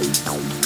don't